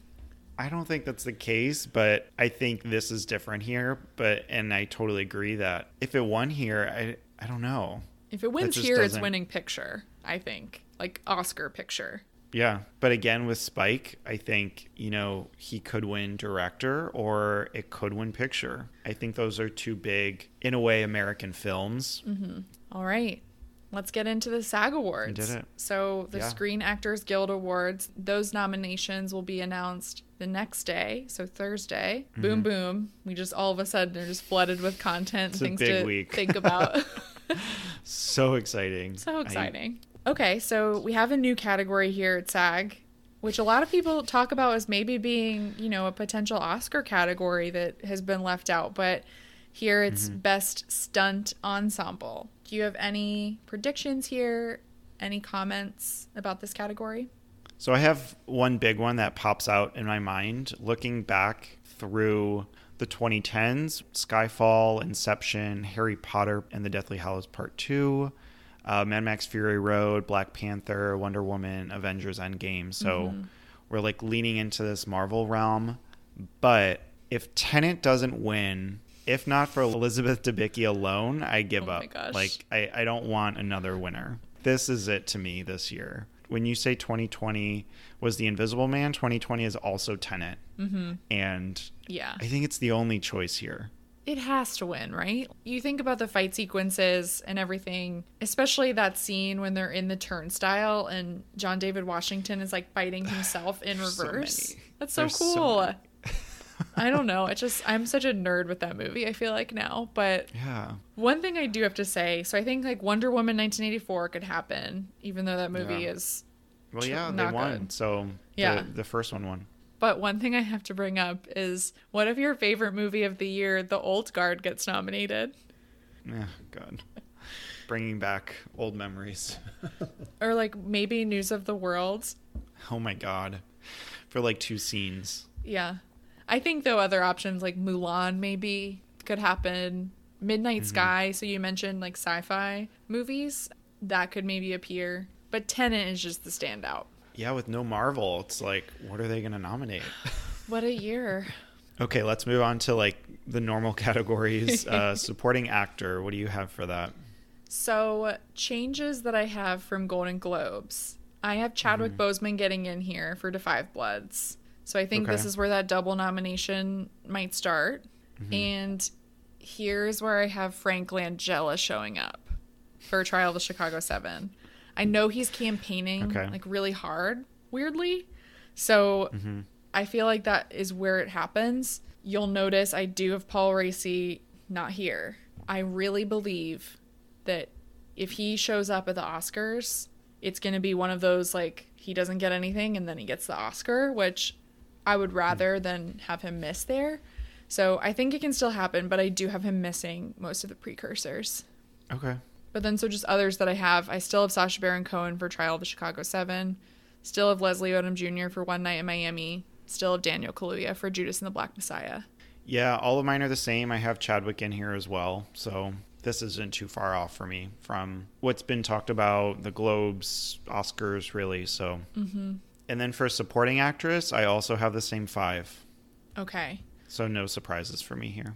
I don't think that's the case, but I think this is different here. But and I totally agree that if it won here, I I don't know. If it wins here, it's doesn't- winning picture, I think. Like Oscar picture. Yeah, but again with Spike, I think you know he could win director or it could win picture. I think those are two big, in a way, American films. Mm-hmm. All right. Let's get into the SAG Awards. So, the Yeah. Screen Actors Guild Awards, those nominations will be announced the next day, so Thursday. Boom, boom. We just all of a sudden are just flooded with content Mm-hmm. It's things to week. think about. [LAUGHS] [LAUGHS] So exciting! so I- exciting. okay, so we have a new category here at SAG, which a lot of people talk about as maybe being, you know, a potential Oscar category that has been left out, but here it's Mm-hmm. best stunt ensemble. Do you have any predictions here? Any comments about this category? So I have one big one that pops out in my mind looking back through the 2010s Skyfall, Inception, Harry Potter and the Deathly Hallows Part 2, uh, Mad Max Fury Road, Black Panther, Wonder Woman, Avengers Endgame. So we're like leaning into this Marvel realm. But if Tenet doesn't win, if not for Elizabeth Debicki alone, I give Oh my up. gosh. Like I, I don't want another winner. This is it to me this year. When you say 2020 was The Invisible Man, 2020 is also Tenet. Mm-hmm. And Yeah. I think it's the only choice here. It has to win, right? You think about the fight sequences and everything, especially that scene when they're in the turnstile and John David Washington is like fighting himself [SIGHS] in so reverse. many. That's so There's so cool. many. [LAUGHS] I don't know. It just I'm such a nerd with that movie, I feel like now. But Yeah. one thing I do have to say, so I think like Wonder Woman 1984 could happen, even though that movie Yeah. is Well, yeah, they won. good. So Yeah. the, the first one won. But one thing I have to bring up is what if your favorite movie of the year, The Old Guard, gets nominated? Yeah, God. Bringing back old memories. [LAUGHS] Or like maybe News of the World? oh my God. For like two scenes. Yeah. I think though other options like Mulan maybe could happen. Midnight Sky, so you mentioned like sci-fi movies, that could maybe appear. But Tenet is just the standout. Yeah, with no Marvel, it's like, what are they going to nominate? [LAUGHS] What a year. Okay, let's move on to like the normal [LAUGHS] categories. Uh, [LAUGHS] supporting actor, what do you have for that? So, changes that I have from Golden Globes. I have Chadwick Boseman getting in here for Da 5 Bloods. So, I think this is where that double nomination might start. Mm-hmm. And here's where I have Frank Langella showing up for Trial of the Chicago 7. I know he's campaigning Okay. like really hard, weirdly. So, mm-hmm. I feel like that is where it happens. You'll notice I do have Paul Raci not here. I really believe that if he shows up at the Oscars, it's going to be one of those like he doesn't get anything and then he gets the Oscar, which I would rather than have him miss there. So I think it can still happen, but I do have him missing most of the precursors. Okay. But then, so just others that I have, I still have Sacha Baron Cohen for Trial of the Chicago Seven, still have Leslie Odom Jr. for One Night in Miami, still have Daniel Kaluuya for Judas and the Black Messiah. Yeah, all of mine are the same. I have Chadwick in here as well. So this isn't too far off for me from what's been talked about, the Globes, Oscars, really. So, mm-hmm. And then for supporting actress, I also have the same five. Okay. So no surprises for me here.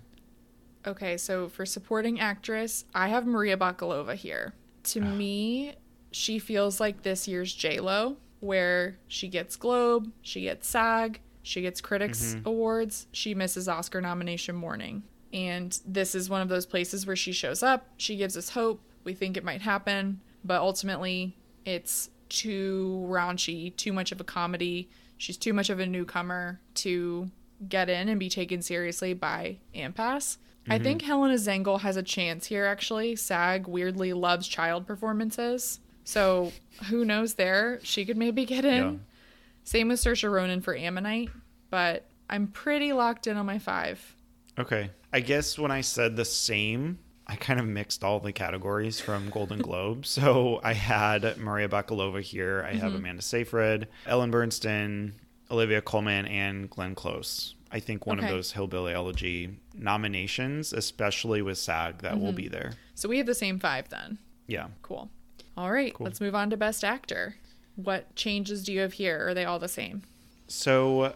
Okay, so for supporting actress, I have Maria Bakalova here. To ah. me, she feels like this year's J Lo, where she gets Globe, she gets SAG, she gets Critics mm-hmm. Awards, she misses Oscar nomination morning. And this is one of those places where she shows up, she gives us hope, we think it might happen, but ultimately it's too raunchy, too much of a comedy. She's too much of a newcomer to get in and be taken seriously by AMPAS. I mm-hmm. think Helena Zengel has a chance here, actually. SAG weirdly loves child performances. So who knows there? She could maybe get in. Same with Saoirse Ronan for Ammonite, but I'm pretty locked in on my five. Okay. I guess when I said the same, I kind of mixed all the categories from Golden [LAUGHS] Globe. So I had Maria Bakalova here. I Mm-hmm. have Amanda Seyfried, Ellen Burstyn, Olivia Colman, and Glenn Close. I think one Okay. of those Hillbilly Elegy nominations, especially with SAG, that Mm-hmm. will be there. So we have the same five then. Yeah. Cool. All right, Cool. let's move on to Best Actor. What changes do you have here? Are they all the same? So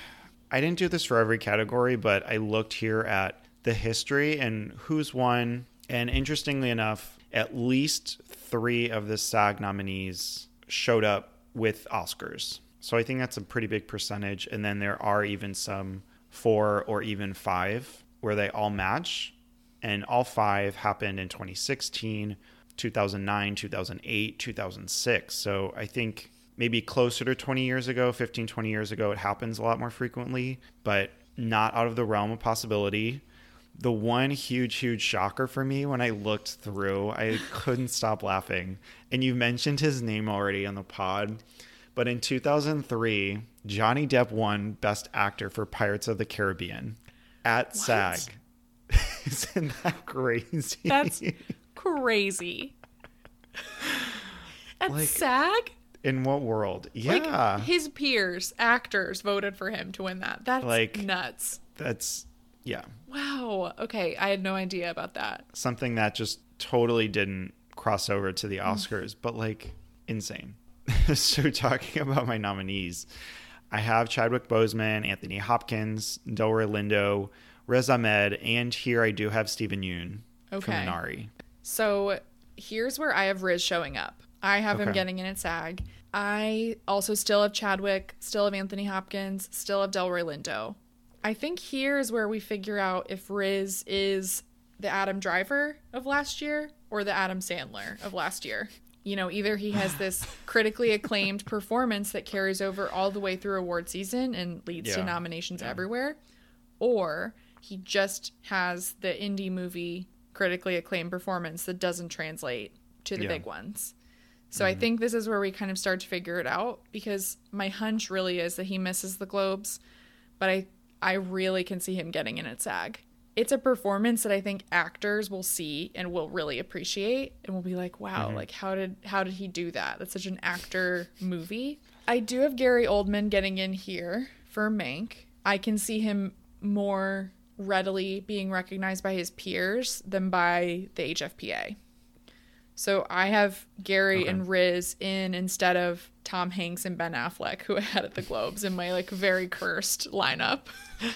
[SIGHS] I didn't do this for every category, but I looked here at the history and who's won. And interestingly enough, at least three of the SAG nominees showed up with Oscars. So I think that's a pretty big percentage. And then there are even some four or even five where they all match. And all five happened in 2016, 2009, 2008, 2006. So I think maybe closer to 20 years ago, 15, 20 years ago, it happens a lot more frequently, but not out of the realm of possibility. The one huge, huge shocker for me when I looked through, I couldn't stop laughing. And you mentioned his name already on the pod, but in 2003, Johnny Depp won Best Actor for Pirates of the Caribbean at SAG. [LAUGHS] Isn't that crazy? That's [LAUGHS] crazy. At Like- SAG? in what world? Like Yeah. his peers, actors, voted for him to win that. That's Like- nuts. That's yeah. Wow. Okay, I had no idea about that. something that just totally didn't cross over to the. Oscars, but like insane. [LAUGHS] so talking about my nominees, I have Chadwick Boseman, Anthony Hopkins, Delroy Lindo, Riz Ahmed, and here I do have Steven Yeun from Okay. Minari. So here's where I have Riz showing up. I have him getting in at SAG. I also still have Chadwick, still have Anthony Hopkins, still have Delroy Lindo. I think here is where we figure out if Riz is the Adam Driver of last year or the Adam Sandler of last year. You know, either he has this [SIGHS] critically acclaimed performance that carries over all the way through award season and leads to Yeah. nominations everywhere, or he just has the indie movie critically acclaimed performance that doesn't translate to the Yeah. big ones. So I mm-hmm. think this is where we kind of start to figure it out because my hunch really is that he misses the Globes, but I I really can see him getting in at SAG. It's a performance that I think actors will see and will really appreciate and will be like, "Wow, mm-hmm. like how did how did he do that? That's such an actor movie." I do have Gary Oldman getting in here for Mank. I can see him more readily being recognized by his peers than by the HFPA. So I have Gary Okay. and Riz in instead of Tom Hanks and Ben Affleck, who [LAUGHS] I had at the Globes in my like very cursed lineup. [LAUGHS]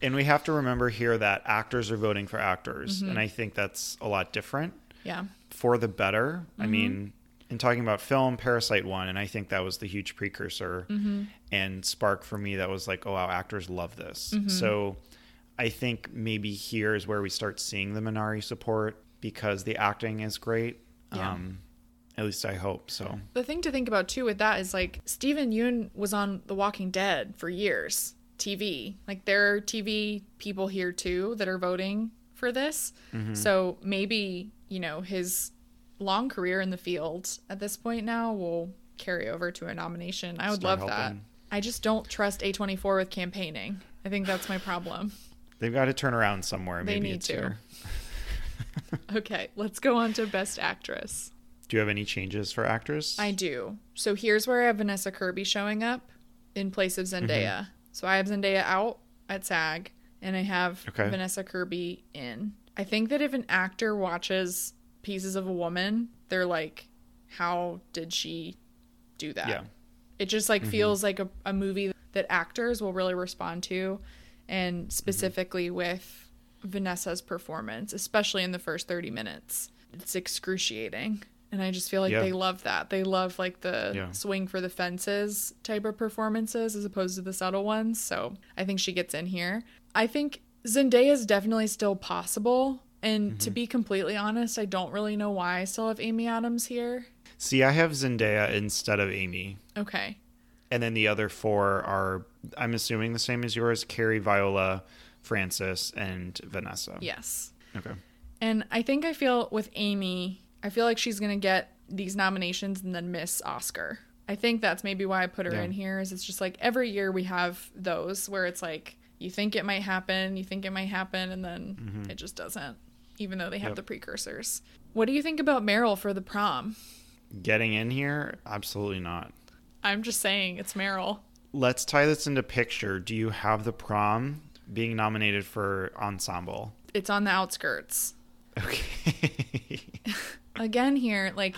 And we have to remember here that actors are voting for actors, Mm-hmm. and I think that's a lot different Yeah. for the better. I Mm-hmm. mean, in talking about film, Parasite won, and I think that was the huge precursor Mm-hmm. and spark for me that was like, oh wow, actors love this. Mm-hmm. So I think maybe here is where we start seeing the Minari support because the acting is great. Yeah. Um, at least I hope so. The thing to think about too with that is like Steven Yeun was on The Walking Dead for years, TV. Like there are TV people here too that are voting for this. Mm-hmm. So maybe, you know, his long career in the field at this point now will carry over to a nomination. I would Start love that. I just don't trust A24 with campaigning. I think that's my problem. [LAUGHS] They've got to turn around somewhere. They Maybe need it's to. [LAUGHS] [LAUGHS] Okay, let's go on to Best Actress. Do you have any changes for actors? I do. So here's where I have Vanessa Kirby showing up in place of Mm-hmm. Zendaya. So I have Zendaya out at SAG and I have Okay. Vanessa Kirby in. I think that if an actor watches Pieces of a Woman, they're like, how did she do that? Yeah. It just like feels like a, a movie that actors will really respond to and specifically with Vanessa's performance, especially in the first 30 minutes. It's excruciating. And I just feel like Yeah. they love that. They love like the Yeah. swing for the fences type of performances as opposed to the subtle ones. So I think she gets in here. I think Zendaya is definitely still possible. And Mm-hmm. to be completely honest, I don't really know why I still have Amy Adams here. See, I have Zendaya instead of Amy. Okay. And then the other four are, I'm assuming, the same as yours Carey, Viola, Frances, and Vanessa. Yes. Okay. And I think I feel with Amy, I feel like she's going to get these nominations and then miss Oscar. I think that's maybe why I put her Yeah. in here. Is it's just like every year we have those where it's like you think it might happen, you think it might happen, and then mm-hmm. it just doesn't, even though they have Yep. the precursors. What do you think about Meryl for the prom? Getting in here? Absolutely not. I'm just saying it's Meryl. Let's tie this into picture. Do you have the prom being nominated for ensemble? It's on the outskirts. Okay. [LAUGHS] Again, here, like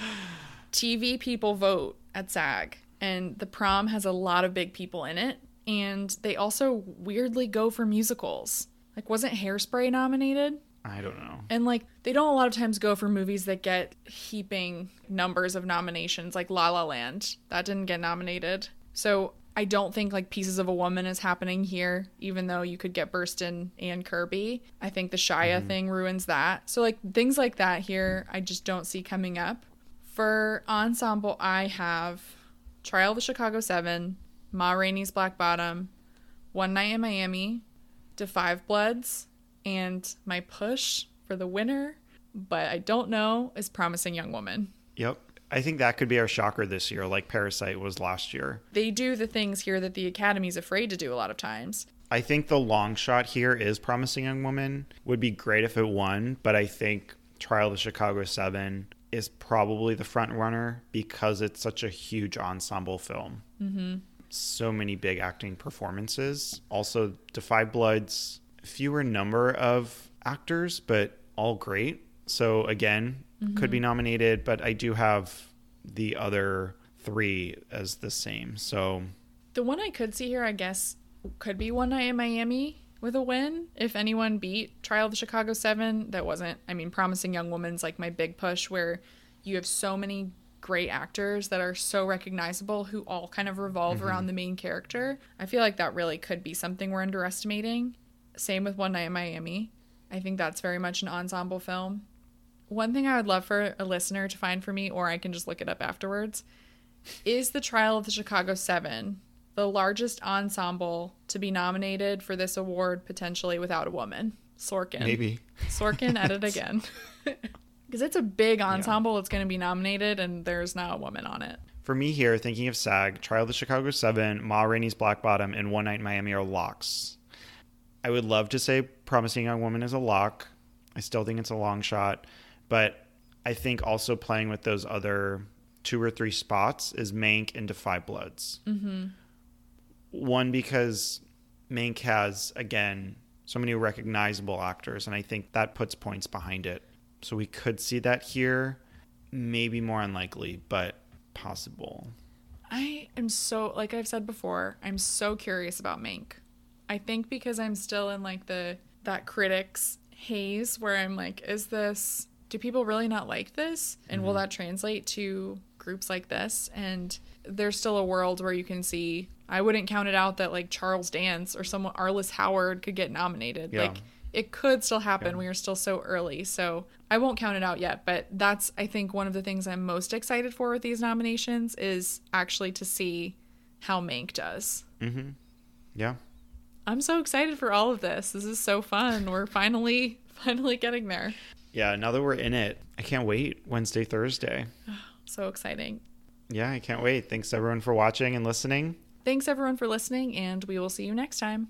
TV people vote at SAG, and the prom has a lot of big people in it, and they also weirdly go for musicals. Like, wasn't Hairspray nominated? I don't know. And like they don't a lot of times go for movies that get heaping numbers of nominations like La La Land. That didn't get nominated. So I don't think like Pieces of a Woman is happening here, even though you could get Burstyn and Kirby. I think the Shia mm-hmm. thing ruins that. So like things like that here I just don't see coming up. For ensemble I have Trial of the Chicago Seven, Ma Rainey's Black Bottom, One Night in Miami, Da 5 Bloods, and my push for the winner, but I don't know, is Promising Young Woman. Yep. I think that could be our shocker this year, like Parasite was last year. They do the things here that the Academy's afraid to do a lot of times. I think the long shot here is Promising Young Woman. Would be great if it won, but I think Trial of the Chicago Seven is probably the front runner because it's such a huge ensemble film. Mm-hmm. So many big acting performances. Also, Da 5 Bloods, fewer number of actors, but all great. So again, could be mm-hmm. nominated, but I do have the other three as the same. So The one I could see here, I guess, could be One Night in Miami with a win. If anyone beat Trial of the Chicago Seven, that wasn't, I mean, Promising Young Woman's like my big push where you have so many great actors that are so recognizable who all kind of revolve mm-hmm. around the main character. I feel like that really could be something we're underestimating. Same with One Night in Miami. I think that's very much an ensemble film. One thing I would love for a listener to find for me, or I can just look it up afterwards, is the Trial of the Chicago Seven the largest ensemble to be nominated for this award potentially without a woman? Sorkin. maybe. Sorkin at it [LAUGHS] again. [LAUGHS] Because it's a big ensemble that's going to be nominated, and there's not a woman on it. For me here, thinking of SAG, Trial of the Chicago Seven, Ma Rainey's Black Bottom, and One Night in Miami are locks. I would love to say Promising Young Woman is a lock. I still think it's a long shot, but I think also playing with those other two or three spots is Mank and Da 5 Bloods. Mm-hmm. One because Mank has again so many recognizable actors, and I think that puts points behind it. So we could see that here. Maybe more unlikely, but possible. I am so, like I've said before, I'm so curious about Mank. I think because I'm still in like the that critics haze where I'm like, is this? Do people really not like this? And will mm-hmm. that translate to groups like this? And there's still a world where you can see. I wouldn't count it out that like Charles Dance or someone Arliss Howard could get nominated. Yeah. Like it could still happen. We are still so early. So I won't count it out yet, but that's I think one of the things I'm most excited for with these nominations is actually to see how Mank does. Mm-hmm. Yeah. I'm so excited for all of this. This is so fun. We're finally [LAUGHS] finally getting there. Yeah, now that we're in it, I can't wait. Wednesday, Thursday. [SIGHS] So exciting. Yeah, I can't wait. Thanks everyone for watching and listening. Thanks everyone for listening and we will see you next time.